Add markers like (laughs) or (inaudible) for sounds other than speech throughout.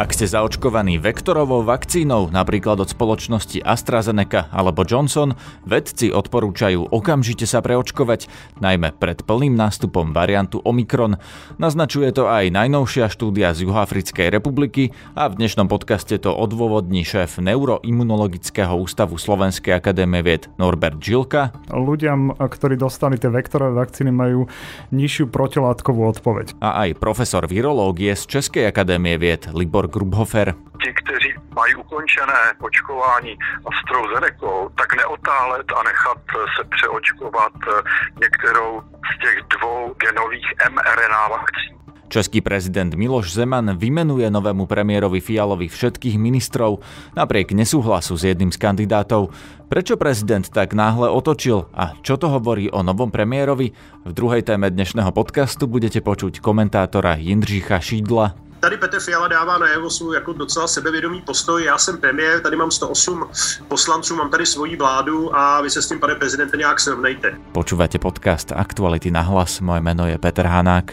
Ak ste zaočkovaní vektorovou vakcínou, napríklad od spoločnosti AstraZeneca alebo Johnson, vedci odporúčajú okamžite sa preočkovať, najmä pred plným nástupom variantu Omikron. Naznačuje to aj najnovšia štúdia z Juhoafrickej republiky a v dnešnom podcaste to odôvodní šéf Neuroimunologického ústavu Slovenskej akadémie vied Norbert Žilka. Ľuďom, ktorí dostali tie vektorové vakcíny, majú nižšiu protilátkovú odpoveď. A aj profesor virológie z Českej akadémie vied Libor Grubhofer. Ti, kteří mají ukončené očkování AstraZeneca, tak neotálet a nechat se přeočkovat některou z těch dvou genových mRNA vakcín. Český prezident Miloš Zeman vymenuje novému premiérovi Fialovi všetkých ministrov napriek nesúhlasu s jedným z kandidátov. Prečo prezident tak náhle otočil a čo to hovorí o novom premiérovi? V druhej téme dnešného podcastu budete počuť komentátora Jindřicha Šídla. Tady Petr Fiala dává najevo svůj jako docela sebevědomý postoj. Já jsem premiér, tady mám 108 poslanců, mám tady svoji vládu a vy se s tím, pane prezidente, nějak srovnejte. Počúvate podcast Aktuality na hlas. Moje meno je Peter Hanák.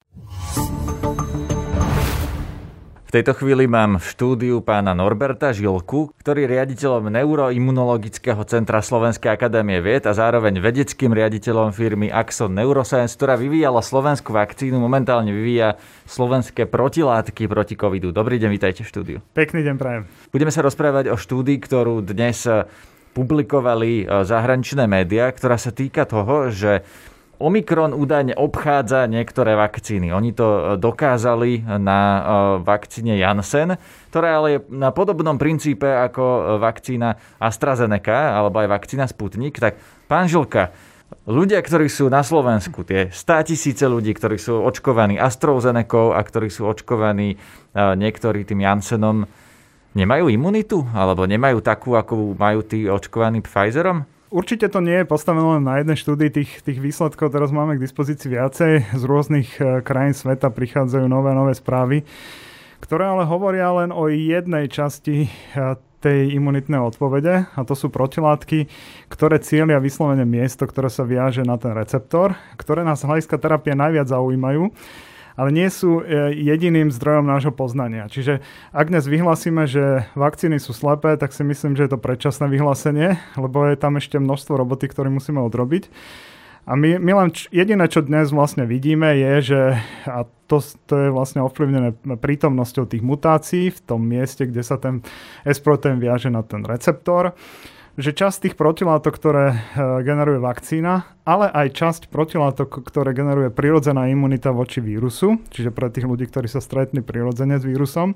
V tejto chvíli mám v štúdiu pána Norberta Žilku, ktorý je riaditeľom Neuroimunologického centra Slovenskej akadémie vied a zároveň vedeckým riaditeľom firmy Axon Neuroscience, ktorá vyvíjala slovenskú vakcínu, momentálne vyvíja slovenské protilátky proti covidu. Dobrý deň, vítajte v štúdiu. Pekný deň prajem. Budeme sa rozprávať o štúdii, ktorú dnes publikovali zahraničné médiá, ktorá sa týka toho, že Omikron údajne obchádza niektoré vakcíny. Oni to e, dokázali na e, vakcíne Janssen, ktorá ale je na podobnom princípe ako e, vakcína AstraZeneca alebo aj vakcína Sputnik. Tak pán Žilka, ľudia, ktorí sú na Slovensku, tie 100 tisíce ľudí, ktorí sú očkovaní AstraZeneca a ktorí sú očkovaní niektorí tým Janssenom, nemajú imunitu? Alebo nemajú takú, akú majú tí očkovaní Pfizerom? Určite to nie je postavené len na jednej štúdii, tých, tých výsledkov teraz máme k dispozícii viacej. Z rôznych e, krajín sveta prichádzajú nové nové správy, ktoré ale hovoria len o jednej časti e, tej imunitnej odpovede a to sú protilátky, ktoré cieľia vyslovene miesto, ktoré sa viaže na ten receptor, ktoré nás hľadiska terapie najviac zaujímajú ale nie sú e, jediným zdrojom nášho poznania. Čiže ak dnes vyhlásime, že vakcíny sú slepé, tak si myslím, že je to predčasné vyhlásenie, lebo je tam ešte množstvo roboty, ktoré musíme odrobiť. A my, my len č- jediné, čo dnes vlastne vidíme, je, že a to, to je vlastne ovplyvnené prítomnosťou tých mutácií v tom mieste, kde sa ten S-protein viaže na ten receptor že časť tých protilátok, ktoré e, generuje vakcína, ale aj časť protilátok, ktoré generuje prirodzená imunita voči vírusu, čiže pre tých ľudí, ktorí sa stretli prirodzene s vírusom, e,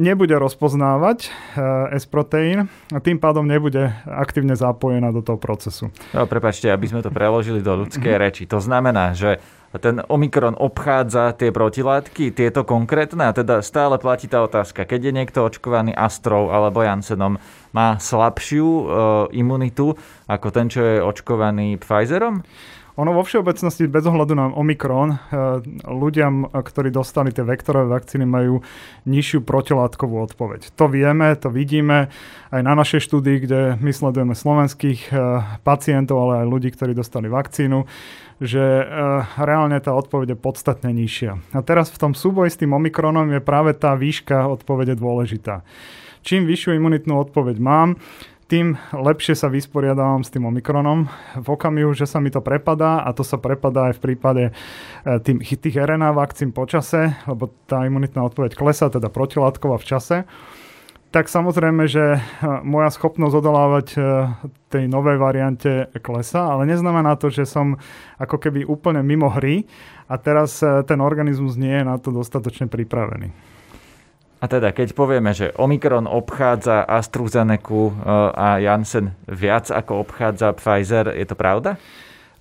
nebude rozpoznávať e, S-proteín a tým pádom nebude aktívne zapojená do toho procesu. No, prepačte, aby sme to preložili do ľudskej mm-hmm. reči. To znamená, že ten Omikron obchádza tie protilátky, tieto konkrétne, a teda stále platí tá otázka, keď je niekto očkovaný Astrou alebo Janssenom, má slabšiu e, imunitu ako ten, čo je očkovaný Pfizerom? Ono vo všeobecnosti, bez ohľadu na Omikron, e, ľuďom, ktorí dostali tie vektorové vakcíny, majú nižšiu protilátkovú odpoveď. To vieme, to vidíme aj na našej štúdii, kde my sledujeme slovenských e, pacientov, ale aj ľudí, ktorí dostali vakcínu že reálne tá odpoveď je podstatne nižšia. A teraz v tom súboji s tým Omikronom je práve tá výška odpovede dôležitá. Čím vyššiu imunitnú odpoveď mám, tým lepšie sa vysporiadávam s tým Omikronom v okamihu, že sa mi to prepadá a to sa prepadá aj v prípade e, tým, tých RNA vakcín po čase, lebo tá imunitná odpoveď klesá, teda protilátková v čase tak samozrejme, že e, moja schopnosť odolávať e, tej novej variante klesa, ale neznamená to, že som ako keby úplne mimo hry a teraz ten organizmus nie je na to dostatočne pripravený. A teda, keď povieme, že Omikron obchádza AstraZeneca a Janssen viac ako obchádza Pfizer, je to pravda?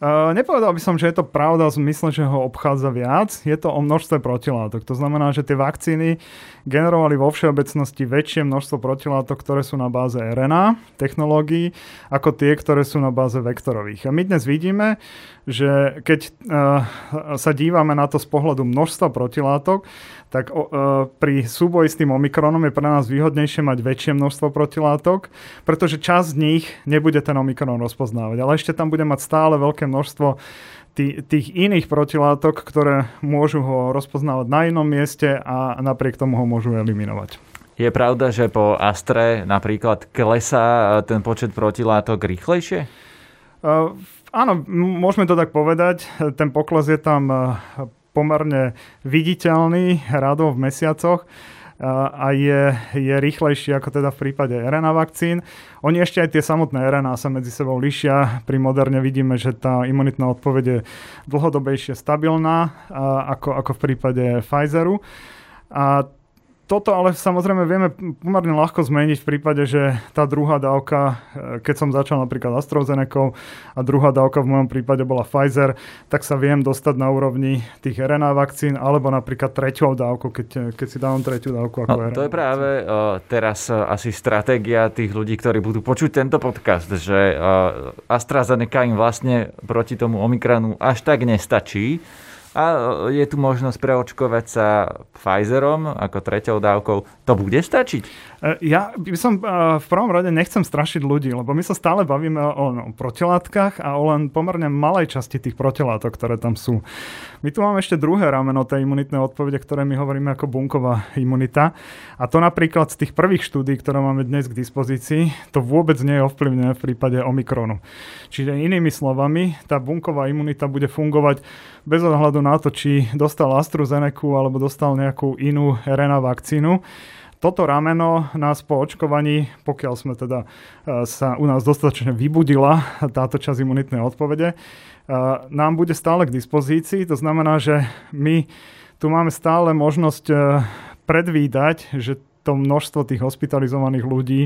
Uh, nepovedal by som, že je to pravda v zmysle, že ho obchádza viac. Je to o množstve protilátok. To znamená, že tie vakcíny generovali vo všeobecnosti väčšie množstvo protilátok, ktoré sú na báze RNA technológií, ako tie, ktoré sú na báze vektorových. A my dnes vidíme, že keď uh, sa dívame na to z pohľadu množstva protilátok, tak uh, pri súboji s tým omikronom je pre nás výhodnejšie mať väčšie množstvo protilátok, pretože časť z nich nebude ten omikron rozpoznávať. Ale ešte tam bude mať stále veľké množstvo tých iných protilátok, ktoré môžu ho rozpoznávať na inom mieste a napriek tomu ho môžu eliminovať. Je pravda, že po Astre napríklad klesá ten počet protilátok rýchlejšie? Uh, áno, môžeme to tak povedať. Ten pokles je tam pomerne viditeľný radov v mesiacoch a je, je rýchlejší ako teda v prípade RNA vakcín. Oni ešte aj tie samotné RNA sa medzi sebou lišia. Pri moderne vidíme, že tá imunitná odpoveď je dlhodobejšie stabilná ako, ako v prípade Pfizeru. A toto ale samozrejme vieme pomerne ľahko zmeniť v prípade, že tá druhá dávka, e, keď som začal napríklad AstraZeneca a druhá dávka v mojom prípade bola Pfizer, tak sa viem dostať na úrovni tých RNA vakcín alebo napríklad treťou dávku, keď, keď si dávam tretiu dávku ako no, RNA. To je práve uh, teraz uh, asi stratégia tých ľudí, ktorí budú počuť tento podcast, že uh, AstraZeneca im vlastne proti tomu Omikranu až tak nestačí a je tu možnosť preočkovať sa Pfizerom ako treťou dávkou. To bude stačiť? E, ja by som e, v prvom rade nechcem strašiť ľudí, lebo my sa stále bavíme o, no, protilátkach a o len pomerne malej časti tých protilátok, ktoré tam sú. My tu máme ešte druhé rameno tej imunitnej odpovede, ktoré my hovoríme ako bunková imunita. A to napríklad z tých prvých štúdí, ktoré máme dnes k dispozícii, to vôbec nie je ovplyvnené v prípade Omikronu. Čiže inými slovami, tá bunková imunita bude fungovať bez ohľadu na to, či dostal AstraZeneca alebo dostal nejakú inú RNA vakcínu toto rameno nás po očkovaní, pokiaľ sme teda e, sa u nás dostatočne vybudila táto časť imunitnej odpovede, nám bude stále k dispozícii. To znamená, že my tu máme stále možnosť e, predvídať, že to množstvo tých hospitalizovaných ľudí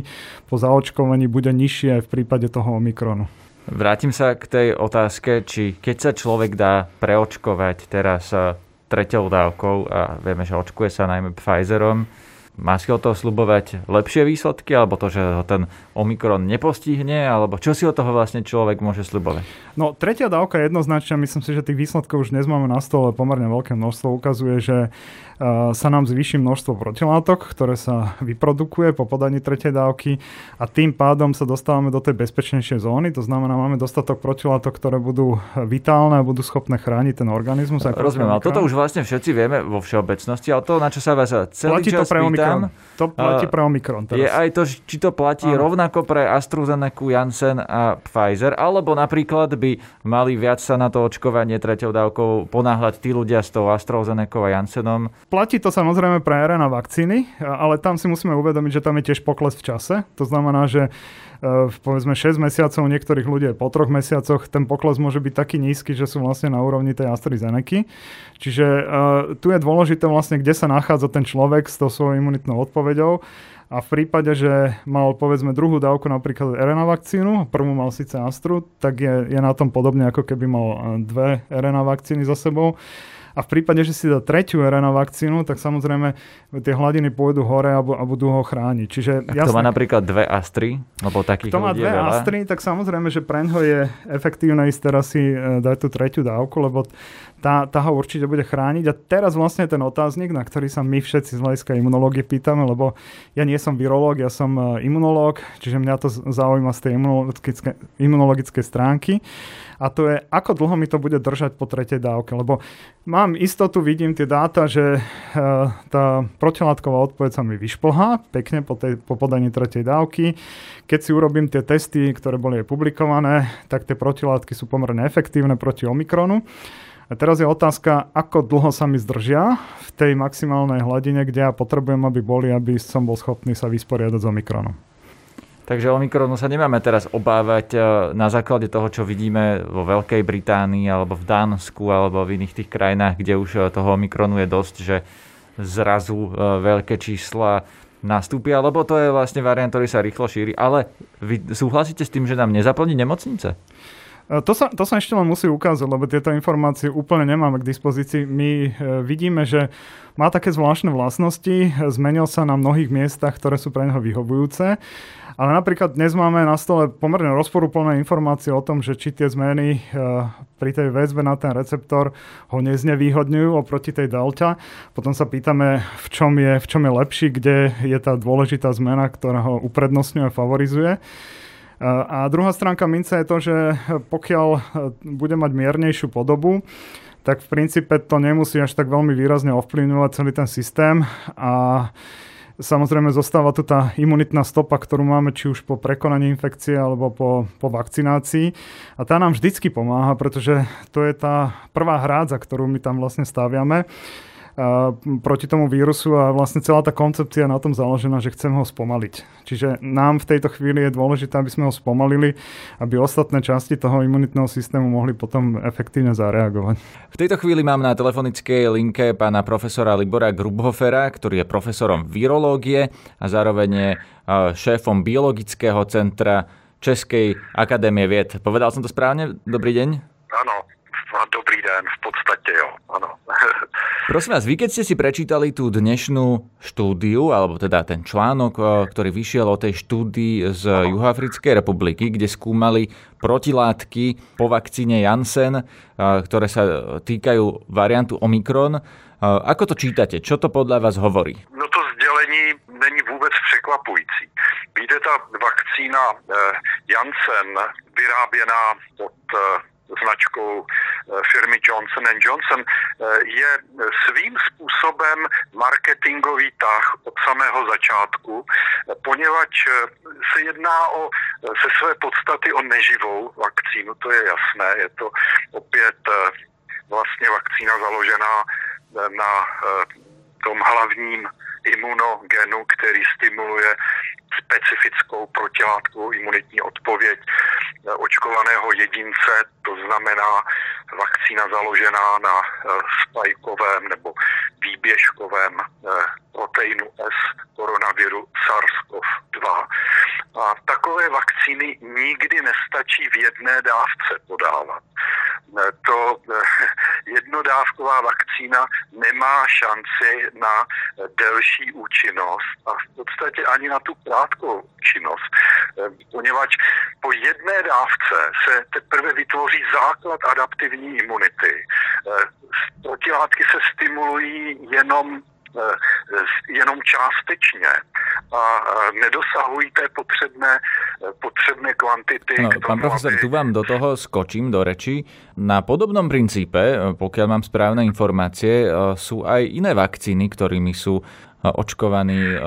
po zaočkovaní bude nižšie v prípade toho Omikronu. Vrátim sa k tej otázke, či keď sa človek dá preočkovať teraz e, treťou dávkou a vieme, že očkuje sa najmä Pfizerom, má si o to slubovať lepšie výsledky, alebo to, že ho ten Omikron nepostihne, alebo čo si od toho vlastne človek môže slubovať? No, tretia dávka jednoznačne, myslím si, že tých výsledkov už dnes máme na stole pomerne veľké množstvo. Ukazuje, že sa nám zvýši množstvo protilátok, ktoré sa vyprodukuje po podaní tretej dávky a tým pádom sa dostávame do tej bezpečnejšej zóny. To znamená, máme dostatok protilátok, ktoré budú vitálne a budú schopné chrániť ten organizmus. Rozumiem, ale toto už vlastne všetci vieme vo všeobecnosti, ale to, na čo sa vás celý platí čas to pre pýtam, To platí pre Omikron teraz. Je aj to, či to platí ano. rovnako pre AstraZeneca, Janssen a Pfizer, alebo napríklad by mali viac sa na to očkovanie treťou dávkou ponáhľať tí ľudia s tou AstraZeneca a Janssenom, Platí to samozrejme pre RNA vakcíny, ale tam si musíme uvedomiť, že tam je tiež pokles v čase. To znamená, že v e, povedzme 6 mesiacov, niektorých ľudí po troch mesiacoch ten pokles môže byť taký nízky, že sú vlastne na úrovni tej AstraZeneca. Čiže uh, tu je dôležité vlastne, kde sa nachádza ten človek s tou svojou imunitnou odpoveďou. A v prípade, že mal povedzme druhú dávku napríklad RNA vakcínu, prvú mal síce Astru, tak je, je na tom podobne ako keby mal e, dve RNA vakcíny za sebou. A v prípade, že si dá tretiu RNA vakcínu, tak samozrejme tie hladiny pôjdu hore a, a budú ho chrániť. Čiže, Ak jasne, to má napríklad dve astry, lebo takých Kto má dve veľa. astry, tak samozrejme, že preňho je efektívne ísť teraz si e, dať tú tretiu dávku, lebo tá, tá ho určite bude chrániť. A teraz vlastne ten otáznik, na ktorý sa my všetci z hľadiska imunológie pýtame, lebo ja nie som virológ, ja som e, imunológ, čiže mňa to zaujíma z tej imunologické, imunologickej stránky a to je, ako dlho mi to bude držať po tretej dávke. Lebo mám istotu, vidím tie dáta, že e, tá protilátková odpoveď sa mi vyšplhá pekne po, tej, po podaní tretej dávky. Keď si urobím tie testy, ktoré boli aj publikované, tak tie protilátky sú pomerne efektívne proti Omikronu. A teraz je otázka, ako dlho sa mi zdržia v tej maximálnej hladine, kde ja potrebujem, aby boli, aby som bol schopný sa vysporiadať s Omikronom. Takže Omikronu sa nemáme teraz obávať e, na základe toho, čo vidíme vo Veľkej Británii alebo v Dánsku alebo v iných tých krajinách, kde už e, toho Omikronu je dosť, že zrazu e, veľké čísla nastúpia, lebo to je vlastne variant, ktorý sa rýchlo šíri. Ale vy súhlasíte s tým, že nám nezaplní nemocnice? To sa, to sa ešte len musí ukázať, lebo tieto informácie úplne nemáme k dispozícii. My vidíme, že má také zvláštne vlastnosti, zmenil sa na mnohých miestach, ktoré sú pre neho vyhovujúce. Ale napríklad dnes máme na stole pomerne rozporúplné informácie o tom, že či tie zmeny eh, pri tej väzbe na ten receptor ho neznevýhodňujú oproti tej delta. Potom sa pýtame, v čom je, v čom je lepší, kde je tá dôležitá zmena, ktorá ho uprednostňuje a favorizuje. A druhá stránka mince je to, že pokiaľ eh, bude mať miernejšiu podobu, tak v princípe to nemusí až tak veľmi výrazne ovplyvňovať celý ten systém a Samozrejme zostáva tu tá imunitná stopa, ktorú máme či už po prekonaní infekcie alebo po, po vakcinácii. A tá nám vždycky pomáha, pretože to je tá prvá hrádza, ktorú my tam vlastne staviame proti tomu vírusu a vlastne celá tá koncepcia na tom založená, že chcem ho spomaliť. Čiže nám v tejto chvíli je dôležité, aby sme ho spomalili, aby ostatné časti toho imunitného systému mohli potom efektívne zareagovať. V tejto chvíli mám na telefonickej linke pána profesora Libora Grubhofera, ktorý je profesorom virológie a zároveň je šéfom biologického centra Českej akadémie vied. Povedal som to správne? Dobrý deň. Áno, dobrý den, v podstate jo, áno. (laughs) Prosím vás, vy keď ste si prečítali tú dnešnú štúdiu, alebo teda ten článok, eh, ktorý vyšiel o tej štúdii z Juhoafrickej republiky, kde skúmali protilátky po vakcíne Janssen, eh, ktoré sa týkajú variantu Omikron, eh, ako to čítate? Čo to podľa vás hovorí? No to sdělení není vůbec překvapující. Víte, ta vakcína Janssen vyráběná pod značkou firmy Johnson Johnson, eh, je svým způsobem marketingový tah od samého začátku, poněvadž eh, se jedná o ze své podstaty o neživou vakcínu, to je jasné, je to opět vlastně vakcína založená na tom hlavním imunogenu, který stimuluje specifickou protilátkovou imunitní odpověď očkovaného jedince, to znamená vakcína založená na eh, spajkovém nebo výběžkovém eh, proteinu S koronaviru SARS-CoV-2. A takové vakcíny nikdy nestačí v jedné dávce podávat. Eh, to jednodávková vakcína nemá šanci na delší účinnost a v podstatě ani na tu krátkou činnost, poněvadž po jedné dávce se teprve vytvoří základ adaptivní imunity. Protilátky se stimulují jenom jenom částečně a nedosahují té potřebné, potřebné kvantity. No, tomu, pán profesor, aby... tu vám do toho skočím do reči. Na podobnom princípe, pokiaľ mám správne informácie, sú aj iné vakcíny, ktorými sú očkovaní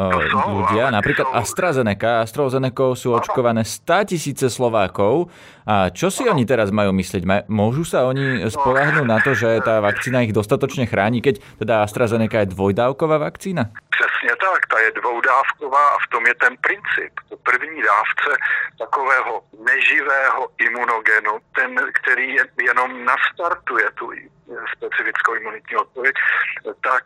ľudia. Napríklad AstraZeneca. AstraZeneca sú očkované 100 tisíce Slovákov. A čo si oni teraz majú myslieť? Môžu sa oni spolahnúť na to, že tá vakcína ich dostatočne chráni, keď teda AstraZeneca je dvojdávková vakcína? Přesně tak, ta je dvoudávková a v tom je ten princip. Po první dávce takového neživého imunogenu, ten, který jenom nastartuje tu specifickou imunitní odpověď, tak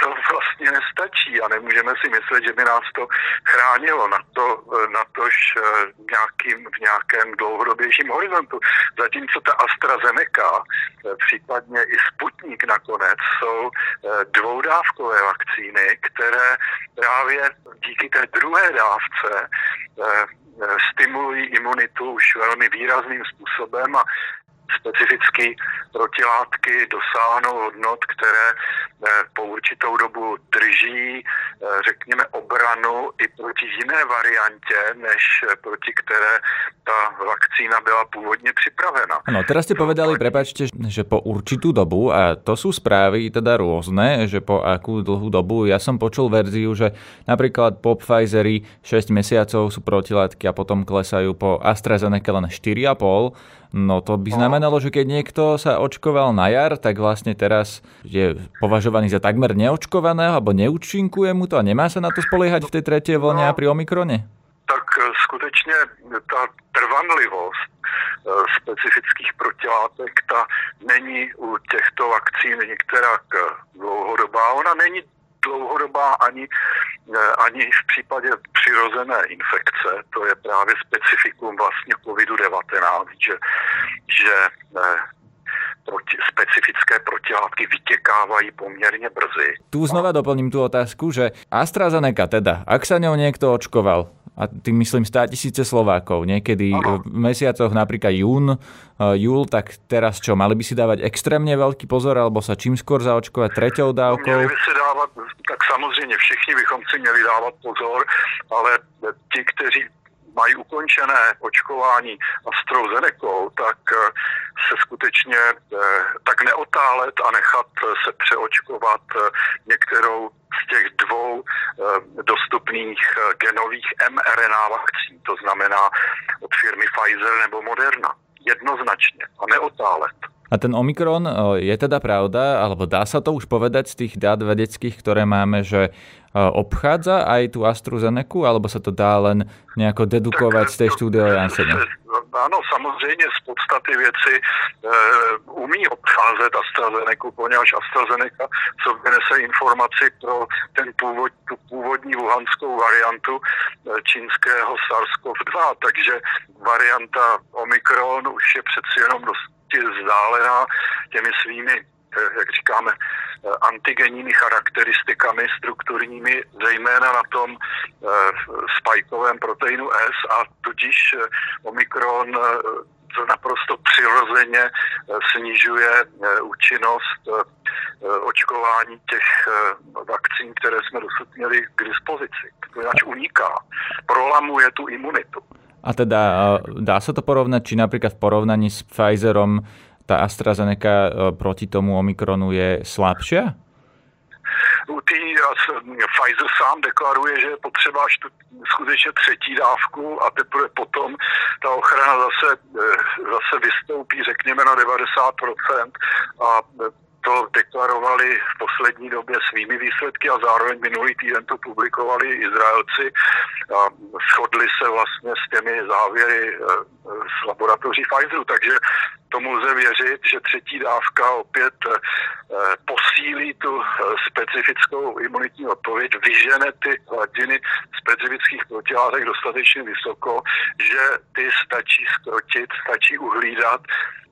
to vlastně nestačí a nemůžeme si myslet, že by nás to chránilo na to, na tož eh, nějakým, v nějakém dlouhodobějším horizontu. Zatímco ta AstraZeneca, eh, případně i Sputnik nakonec, jsou eh, dvoudávkové vakcíny, které právě díky té druhé dávce stimulují imunitu už velmi výrazným způsobem a specificky protilátky dosáhnou hodnot, které eh, po určitou dobu drží, eh, řekněme, obranu i proti jiné variantě, než eh, proti které ta vakcína byla původně připravena. No, teraz ste povedali, prepačte, že po určitú dobu, a to sú správy teda rôzne, že po akú dlhú dobu, ja som počul verziu, že napríklad po Pfizeri 6 mesiacov sú protilátky a potom klesajú po AstraZeneca len 4,5 No to by znamenalo, že keď niekto sa očkoval na jar, tak vlastne teraz je považovaný za takmer neočkovaného alebo neúčinkuje mu to a nemá sa na to spoliehať v tej tretej vlne a pri Omikrone? Tak e, skutečně ta trvanlivost e, specifických protilátek, ta není u těchto vakcín některá dlouhodobá. Ona není dlouhodobá ani, ani v případě přirozené infekce. To je právě specifikum vlastně COVID-19, že, že proti, specifické protilátky vytekávají poměrně brzy. Tu znova doplním tú otázku, že AstraZeneca teda, ak sa ňou niekto očkoval, a tým myslím 100 tisíce Slovákov, niekedy Aha. v mesiacoch napríklad jún, e, júl, tak teraz čo, mali by si dávať extrémne veľký pozor, alebo sa čím skôr zaočkovať treťou dávkou? Měli by si dávat, tak samozřejmě všichni bychom si měli dávat pozor, ale ti, kteří mají ukončené očkování AstraZeneca, tak eh, se skutečně eh, tak neotálet a nechat se přeočkovat eh, některou z těch dvou dostupných genových mRNA vakcín, to znamená od firmy Pfizer nebo Moderna. Jednoznačně a neotálet. A ten Omikron, je teda pravda, alebo dá sa to už povedať z tých dát vedeckých, ktoré máme, že obchádza aj tú AstraZeneca, alebo sa to dá len nejako dedukovať z tej štúdie o Jansene? Ano, samozřejmě z podstaty věci e, umí obcházet AstraZeneca, poněvadž AstraZeneca sobě nese informaci pro ten původ, tu původní wuhanskou variantu e, čínského SARS-CoV-2, takže varianta Omikron už je přeci jenom dosti vzdálená těmi svými jak říkáme, eh, antigenními charakteristikami strukturními, zejména na tom eh, spajkovém proteinu S a tudíž Omikron to naprosto přirozeně snižuje účinnost očkování těch vakcín, které jsme dosud měli k dispozici. Jinak uniká, prolamuje tu imunitu. A teda dá sa to porovnať, či napríklad v porovnaní s Pfizerom tá AstraZeneca e, proti tomu Omikronu je slabšia? Tý, Pfizer sám deklaruje, že je potřeba tu skutečně třetí dávku a teprve potom ta ochrana zase, e, zase vystoupí, řekněme, na 90% a to deklarovali v poslední době svými výsledky a zároveň minulý týden to publikovali Izraelci a shodli se vlastně s těmi závěry e, z laboratoří Pfizeru, takže tomu lze věřit, že třetí dávka opět e, posílí tu e, specifickou imunitní odpověď, vyžene ty hladiny specifických protilátek dostatečně vysoko, že ty stačí skrotit, stačí uhlídat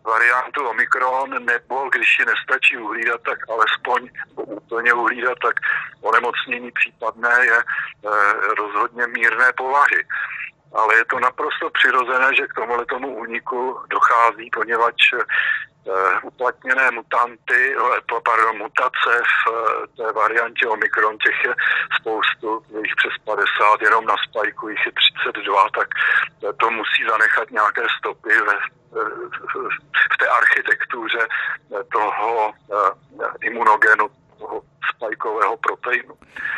variantu Omikron, nebo když ji nestačí uhlídat, tak alespoň úplně uhlídat, tak onemocnění případné je eh, rozhodně mírné povahy. Ale je to naprosto přirozené, že k tomuhle tomu úniku dochází, poněvadž eh, uplatněné mutanty, eh, pardon, mutace v té variantě Omikron, těch je spoustu, jich přes 50, jenom na spajku jich je 32, tak to musí zanechat nějaké stopy ve v té architektuře toho eh, spajkového proteínu.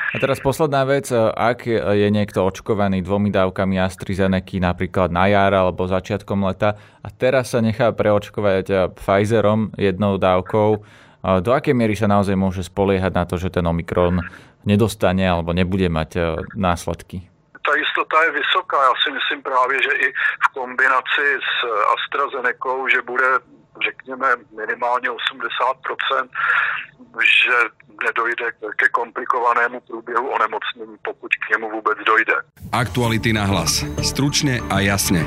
A teraz posledná vec, ak je niekto očkovaný dvomi dávkami AstraZeneca napríklad na jar alebo začiatkom leta a teraz sa nechá preočkovať eh, Pfizerom jednou dávkou, eh, do akej miery sa naozaj môže spoliehať na to, že ten Omikron nedostane alebo nebude mať následky? ta jistota je vysoká. Já si myslím právě, že i v kombinaci s AstraZeneca, že bude řekněme minimálně 80%, že nedojde ke komplikovanému průběhu onemocnění, pokud k němu vůbec dojde. Aktuality na hlas. Stručne a jasne.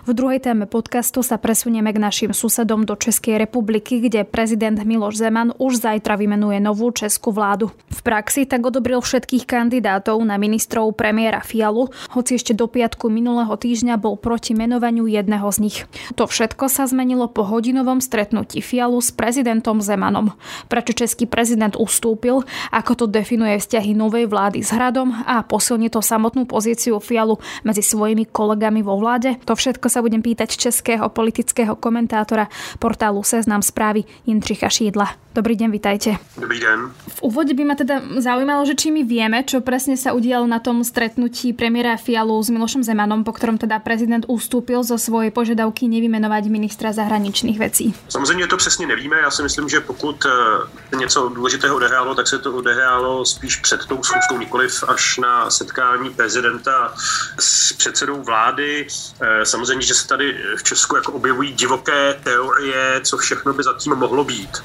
V druhej téme podcastu sa presunieme k našim susedom do Českej republiky, kde prezident Miloš Zeman už zajtra vymenuje novú českú vládu. V praxi tak odobril všetkých kandidátov na ministrov premiéra Fialu, hoci ešte do piatku minulého týždňa bol proti menovaniu jedného z nich. To všetko sa zmenilo po hodinovom stretnutí Fialu s prezidentom Zemanom. Prečo český prezident ustúpil, ako to definuje vzťahy novej vlády s Hradom a posilní to samotnú pozíciu Fialu medzi svojimi kolegami vo vláde, to všetko sa budem pýtať českého politického komentátora portálu Seznam správy Jindřicha Šídla. Dobrý deň, vitajte. Dobrý deň. V úvode by ma teda zaujímalo, že či my vieme, čo presne sa udialo na tom stretnutí premiéra Fialu s Milošom Zemanom, po ktorom teda prezident ustúpil zo svojej požiadavky nevymenovať ministra zahraničných vecí. Samozřejmě to přesně nevíme. Já si myslím, že pokud eh, něco důležitého odehrálo, tak se to odehrálo spíš před tou schůzkou, nikoliv až na setkání prezidenta s předsedou vlády. Eh, samozřejmě, že se tady v Česku jako objevují divoké teorie, co všechno by zatím mohlo být.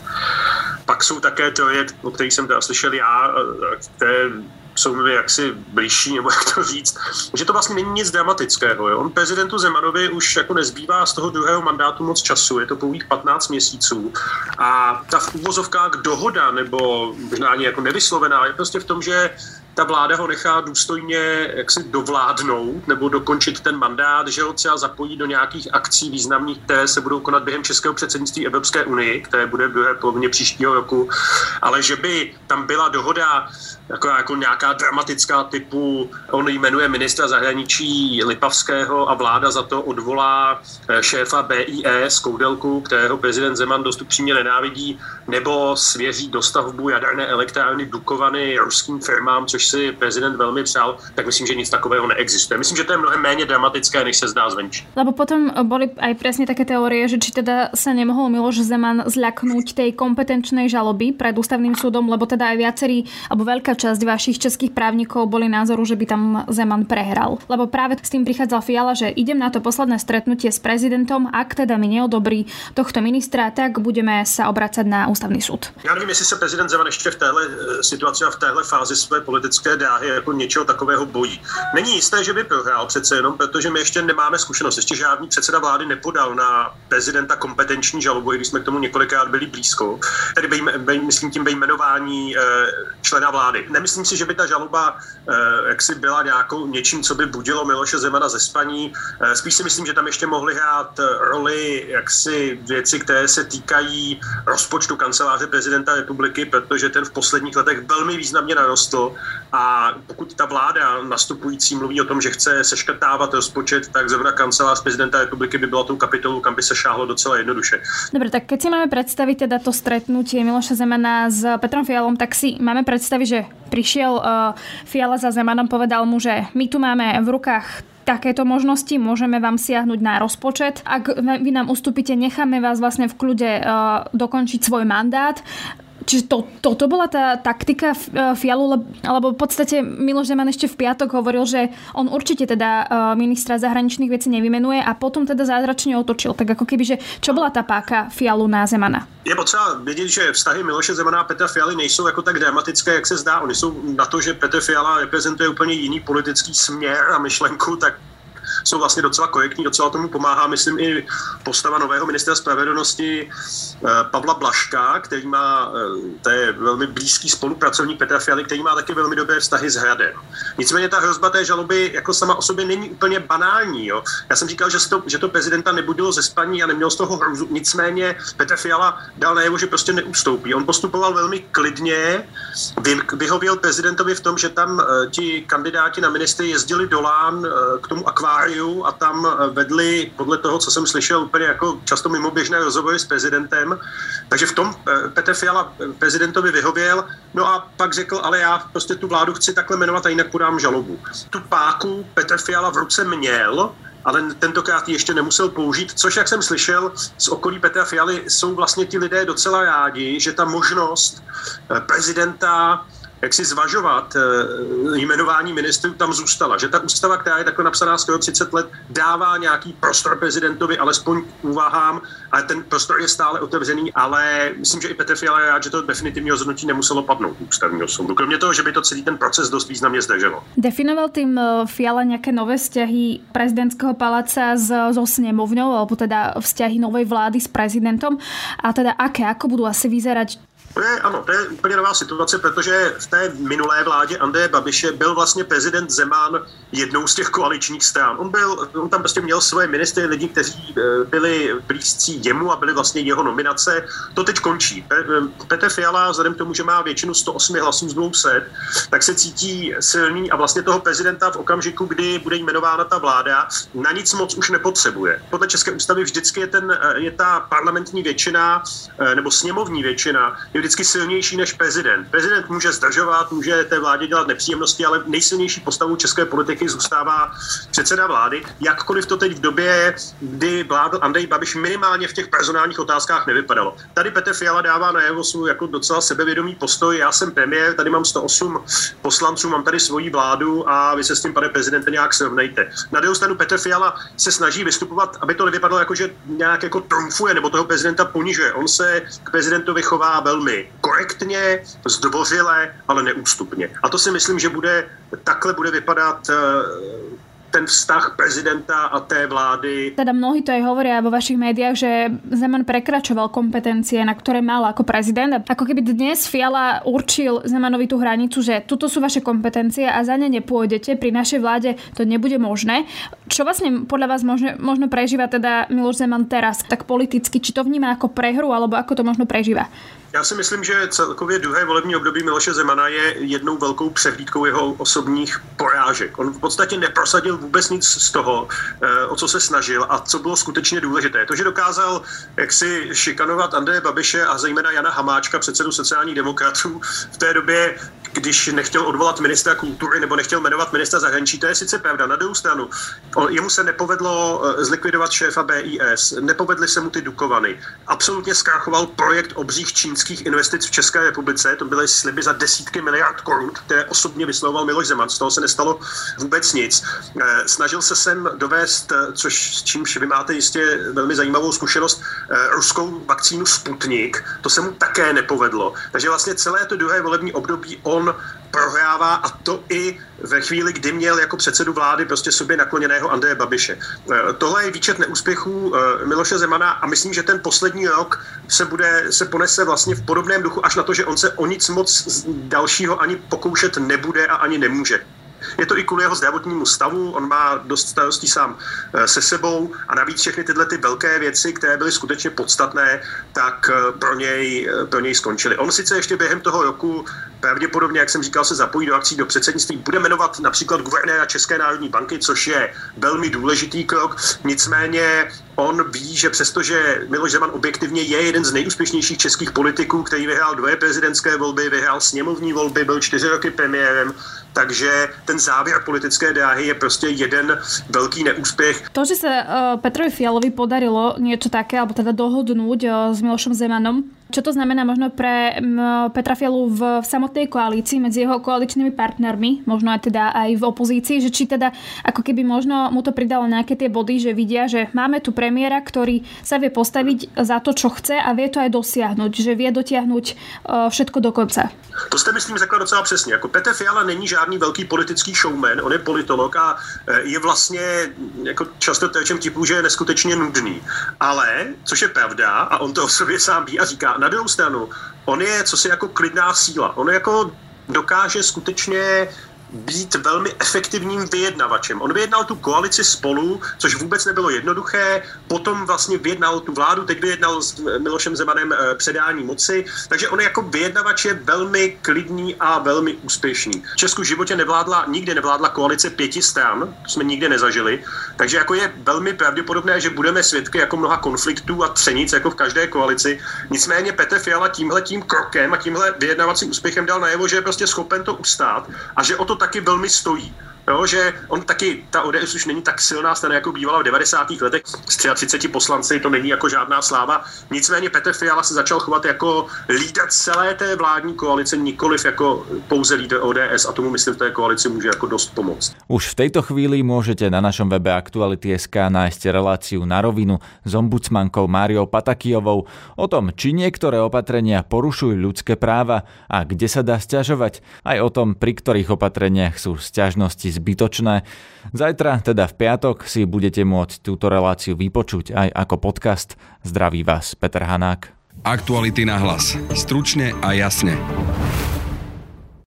Pak jsou také teorie, o kterých jsem teda slyšel já, které jsou mi jaksi blížší, nebo (laughs) jak to říct, že to vlastně není nic dramatického. Jo? On prezidentu Zemanovi už jako nezbývá z toho druhého mandátu moc času, je to pouhých 15 měsíců a ta v úvozovkách dohoda, nebo možná ani jako nevyslovená, je prostě v tom, že ta vláda ho nechá důstojně jaksi dovládnout nebo dokončit ten mandát, že ho třeba zapojí do nějakých akcí významných, které se budou konat během českého předsednictví Evropské unii, které bude v druhé polovině příštího roku, ale že by tam byla dohoda jako, jako nějaká dramatická typu, on jmenuje ministra zahraničí Lipavského a vláda za to odvolá eh, šéfa BIE z Koudelku, kterého prezident Zeman dost upřímně nenávidí, nebo svěří dostavbu jaderné elektrárny Dukovany ruským firmám, což si prezident velmi přál, tak myslím, že nic takového neexistuje. Myslím, že to je mnohem méně dramatické, než se zdá zvenčí. Lebo potom boli aj presne také teórie, že či teda sa nemohol Miloš Zeman zľaknúť tej kompetenčnej žaloby pred ústavným súdom, lebo teda aj viacerí, alebo veľká časť vašich českých právnikov boli názoru, že by tam Zeman prehral. Lebo práve s tým prichádzal Fiala, že idem na to posledné stretnutie s prezidentom, ak teda mi neodobrí tohto ministra, tak budeme sa obracať na ústavný súd. Já nevím, jestli se prezident Zeman ještě v téhle eh, situaci a v téhle fázi své politické dráhy jako něčeho takového bojí. Není jisté, že by prohrál přece jenom, protože my ještě nemáme zkušenost. Ještě žádný předseda vlády nepodal na prezidenta kompetenční žalobu, když jsme k tomu několikrát byli blízko. Tedy by, by, myslím tím jmenování e, člena vlády. Nemyslím si, že by ta žaloba e, jaksi byla nějakou něčím, co by budilo Miloše Zemana ze spaní. E, spíš si myslím, že tam ještě mohly hrát roli jaksi věci, které se týkají rozpočtu kanceláře prezidenta republiky, protože ten v posledních letech velmi významně narostl a pokud ta vláda nastupující mluví o tom, že chce seškrtávat rozpočet, tak zrovna kancelář prezidenta republiky by byla tou kapitolou, kam by se šáhlo docela jednoduše. Dobre, tak keď si máme predstaviť teda to stretnutie Miloša Zemana s Petrom Fialom, tak si máme predstaviť, že prišiel uh, Fiala za Zemanom, povedal mu, že my tu máme v rukách takéto možnosti, môžeme vám siahnuť na rozpočet. Ak vy nám ustúpite, necháme vás vlastne v kľude uh, dokončiť svoj mandát. Čiže to, toto bola tá taktika e, Fialu, alebo v podstate Miloš Zeman ešte v piatok hovoril, že on určite teda e, ministra zahraničných vecí nevymenuje a potom teda zázračne otočil. Tak ako keby, že čo bola tá páka Fialu na Zemana? Je potřeba vědět, že vztahy Miloše Zemana a Petra Fialy nejsou jako tak dramatické, jak se zdá. Oni jsou na to, že Petr Fiala reprezentuje úplně jiný politický směr a myšlenku, tak jsou vlastně docela korektní, docela tomu pomáhá, myslím, i postava nového ministra spravedlnosti eh, Pavla Blaška, který má, eh, to je velmi blízký spolupracovník Petra Fialy, který má taky velmi dobré vztahy s Hradem. Nicméně ta hrozba té žaloby jako sama o sobě není úplně banální. Jo? Já jsem říkal, že to, že to prezidenta nebudilo ze spaní a neměl z toho hruzu. Nicméně Petr Fiala dal najevo, že prostě neustoupí. On postupoval velmi klidně, vy, vyhověl prezidentovi v tom, že tam uh, ti kandidáti na ministry jezdili do Lán uh, k tomu akváriu rádiu a tam eh, vedli, podle toho, co jsem slyšel, úplně jako často mimoběžné rozhovory s prezidentem. Takže v tom eh, Petr Fiala eh, prezidentovi vyhověl, no a pak řekl, ale já prostě tu vládu chci takhle jmenovat a jinak podám žalobu. Tu páku Petr Fiala v ruce měl, ale tentokrát ještě nemusel použít, což, jak jsem slyšel, z okolí Petra Fialy jsou vlastně ti lidé docela rádi, že ta možnost prezidenta jak si zvažovat eh, jmenování ministrů tam zůstala. Že ta ústava, která je takhle napsaná skoro 30 let, dává nějaký prostor prezidentovi, alespoň úvahám, ale ten prostor je stále otevřený, ale myslím, že i Petr Fiala je rád, že to definitivní rozhodnutí nemuselo padnout ústavního soudu. Kromě toho, že by to celý ten proces dost významně zdrželo. Definoval tým eh, Fiala nějaké nové vzťahy prezidentského paláca s, so snemovňou, alebo teda vzťahy novej vlády s prezidentom a teda aké, ako budú asi vyzerať to je, ano, to je úplně nová situace, protože v té minulé vládě Andreje Babiše byl vlastně prezident Zeman jednou z těch koaličních stran. On, byl, on tam prostě měl svoje ministry, lidi, kteří eh, byli blízcí jemu a byli vlastně jeho nominace. To teď končí. Eh, Petr Fiala, vzhledem k tomu, že má většinu 108 hlasů z 200, tak se cítí silný a vlastně toho prezidenta v okamžiku, kdy bude jmenována ta vláda, na nic moc už nepotřebuje. Podle České ústavy vždycky je, ten, eh, je ta parlamentní většina nebo sněmovní většina je vždycky silnější než prezident. Prezident může zdržovat, může té vládě dělat nepříjemnosti, ale nejsilnější postavou české politiky zůstává předseda vlády. Jakkoliv to teď v době, kdy vládl Andrej Babiš minimálně v těch personálních otázkách nevypadalo. Tady Petr Fiala dává na jeho svůj jako docela sebevědomý postoj. Já jsem premiér, tady mám 108 poslanců, mám tady svoji vládu a vy se s tím, pane prezidente, nějak srovnejte. Na druhou stranu Petr Fiala se snaží vystupovat, aby to nevypadalo jako, že nějak jako trumfuje nebo toho prezidenta ponižuje. On se k prezidentovi chová velmi korektně, zdvořile, ale neústupně. A to si myslím, že bude, takhle bude vypadat ten vztah prezidenta a té vlády. Teda mnohí to aj hovoria vo vašich médiách, že Zeman prekračoval kompetencie, na ktoré mal ako prezident. Ako keby dnes Fiala určil Zemanovi tú hranicu, že tuto sú vaše kompetencie a za ne nepôjdete, pri našej vláde to nebude možné. Čo vlastne podľa vás možno, možno prežíva teda Miloš Zeman teraz, tak politicky, či to vníma ako prehru, alebo ako to možno prežíva? Já si myslím, že celkově druhé volební období Miloše Zemana je jednou velkou přehlídkou jeho osobních porážek. On v podstatě neprosadil vůbec nic z toho, eh, o co se snažil a co bylo skutečně důležité. To, že dokázal jaksi šikanovat Andreje Babiše a zejména Jana Hamáčka, předsedu sociálních demokratů, v té době, když nechtěl odvolat ministra kultury nebo nechtěl jmenovat ministra zahraničí, to je sice pravda. Na druhou stranu, jemu se nepovedlo eh, zlikvidovat šéfa BIS, nepovedly se mu ty Dukovany. Absolutně zkrachoval projekt obřích čínských investic v České republice, to byly sliby za desítky miliard korun, které osobně vyslovoval Miloš Zeman, z toho se nestalo vůbec nic. Eh, snažil se sem dovést, eh, což s čímž vy máte jistě velmi zajímavou zkušenost, ruskou vakcínu Sputnik, to se mu také nepovedlo. Takže vlastně celé to druhé volební období on prohrává a to i ve chvíli, kdy měl jako předsedu vlády prostě sobě nakloněného Andreje Babiše. Eh, tohle je výčet neúspěchů eh, Miloše Zemana a myslím, že ten poslední rok se, bude, se ponese vlastně v podobném duchu až na to, že on se o nic moc dalšího ani pokoušet nebude a ani nemůže. Je to i kvůli jeho zdravotnímu stavu, on má dost starostí sám eh, se sebou a navíc všechny tyhle ty velké věci, které byly skutečně podstatné, tak eh, pro něj, eh, pro něj skončily. On sice ještě během toho roku pravděpodobně, jak jsem říkal, se zapojí do akcí do předsednictví, bude jmenovat například guvernéra České národní banky, což je velmi důležitý krok. Nicméně on ví, že přestože Miloš Zeman objektivně je jeden z nejúspěšnějších českých politiků, který vyhrál dvoje prezidentské volby, vyhrál sněmovní volby, byl čtyři roky premiérem, takže ten závěr politické dráhy je prostě jeden velký neúspěch. To, že se uh, Petrovi Fialovi podarilo niečo také, alebo teda dohodnúť uh, s Milošom Zemanom, čo to znamená možno pre Petra Fialu v samotnej koalícii medzi jeho koaličnými partnermi, možno aj teda aj v opozícii, že či teda ako keby možno mu to pridalo nejaké tie body, že vidia, že máme tu premiéra, ktorý sa vie postaviť za to, čo chce a vie to aj dosiahnuť, že vie dotiahnuť všetko do konca. To jste, myslím, řekla docela přesně. Jako Petr Fiala není žádný velký politický showman, on je politolog a e, je vlastně jako často terčem typu, že je neskutečně nudný. Ale, což je pravda, a on to o sobě sám ví a říká, na druhou stranu, on je co si jako klidná síla. On jako dokáže skutečně být velmi efektivním vyjednavačem. On vyjednal tu koalici spolu, což vůbec nebylo jednoduché, potom vlastně vyjednal tu vládu, teď vyjednal s Milošem Zemanem eh, předání moci, takže on jako vyjednavač je velmi klidný a velmi úspěšný. V Česku v životě nevládla, nikdy nevládla koalice pěti stran, to jsme nikdy nezažili, takže jako je velmi pravděpodobné, že budeme svědky jako mnoha konfliktů a třenic jako v každé koalici. Nicméně Petr Fiala tímhle tím krokem a tímhle vyjednavacím úspěchem dal najevo, že je prostě schopen to ustát a že o to taky velmi stojí. Jo, že on taky, ta ODS už není tak silná strana, jako bývala v 90. letech. S 33 poslanci to není jako žádná sláva. Nicméně Petr Fiala se začal chovat jako lídr celé té vládní koalice, nikoliv jako pouze lídr ODS a tomu myslím v té koalici může jako dost pomoct. Už v tejto chvíli môžete na našom webe Aktuality.sk nájsť reláciu na rovinu s ombudsmankou Máriou Patakijovou o tom, či niektoré opatrenia porušujú ľudské práva a kde sa dá stiažovať, aj o tom, pri ktorých opatreniach sú stiažnosti zbytočné. Zajtra, teda v piatok, si budete môcť túto reláciu vypočuť aj ako podcast. Zdraví vás Peter Hanák. Aktuality na hlas. Stručne a jasne.